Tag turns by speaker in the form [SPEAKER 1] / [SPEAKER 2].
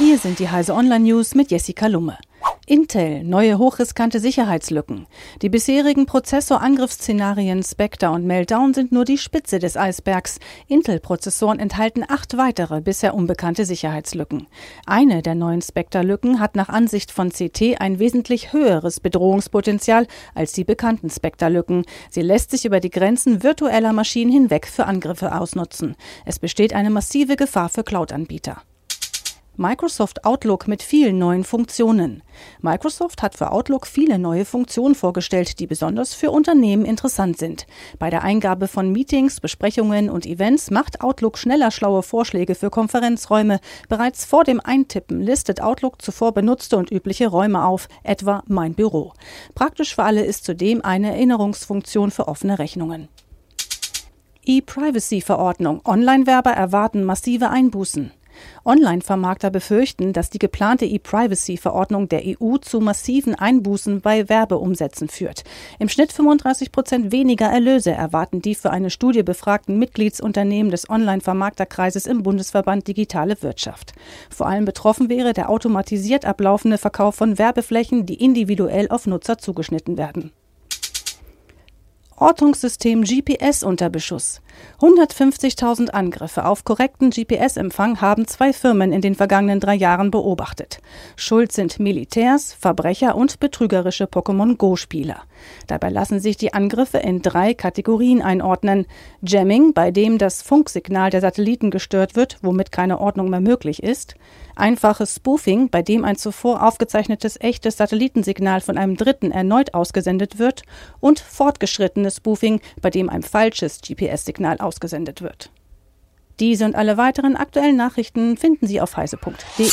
[SPEAKER 1] Hier sind die Heise Online News mit Jessica Lumme. Intel, neue hochriskante Sicherheitslücken. Die bisherigen Prozessorangriffsszenarien Spectre und Meltdown sind nur die Spitze des Eisbergs. Intel-Prozessoren enthalten acht weitere bisher unbekannte Sicherheitslücken. Eine der neuen Spectre-Lücken hat nach Ansicht von CT ein wesentlich höheres Bedrohungspotenzial als die bekannten Spectre-Lücken. Sie lässt sich über die Grenzen virtueller Maschinen hinweg für Angriffe ausnutzen. Es besteht eine massive Gefahr für Cloud-Anbieter. Microsoft Outlook mit vielen neuen Funktionen. Microsoft hat für Outlook viele neue Funktionen vorgestellt, die besonders für Unternehmen interessant sind. Bei der Eingabe von Meetings, Besprechungen und Events macht Outlook schneller schlaue Vorschläge für Konferenzräume. Bereits vor dem Eintippen listet Outlook zuvor benutzte und übliche Räume auf, etwa mein Büro. Praktisch für alle ist zudem eine Erinnerungsfunktion für offene Rechnungen. E-Privacy-Verordnung. Online-Werber erwarten massive Einbußen. Online-Vermarkter befürchten, dass die geplante E-Privacy-Verordnung der EU zu massiven Einbußen bei Werbeumsätzen führt. Im Schnitt 35 Prozent weniger Erlöse erwarten die für eine Studie befragten Mitgliedsunternehmen des Online-Vermarkterkreises im Bundesverband Digitale Wirtschaft. Vor allem betroffen wäre der automatisiert ablaufende Verkauf von Werbeflächen, die individuell auf Nutzer zugeschnitten werden. Ortungssystem GPS unter Beschuss. 150.000 Angriffe auf korrekten GPS-Empfang haben zwei Firmen in den vergangenen drei Jahren beobachtet. Schuld sind Militärs, Verbrecher und betrügerische Pokémon Go-Spieler. Dabei lassen sich die Angriffe in drei Kategorien einordnen. Jamming, bei dem das Funksignal der Satelliten gestört wird, womit keine Ordnung mehr möglich ist. Einfaches Spoofing, bei dem ein zuvor aufgezeichnetes echtes Satellitensignal von einem Dritten erneut ausgesendet wird. Und fortgeschrittenes Spoofing, bei dem ein falsches GPS-Signal ausgesendet wird. Diese und alle weiteren aktuellen Nachrichten finden Sie auf heise.de.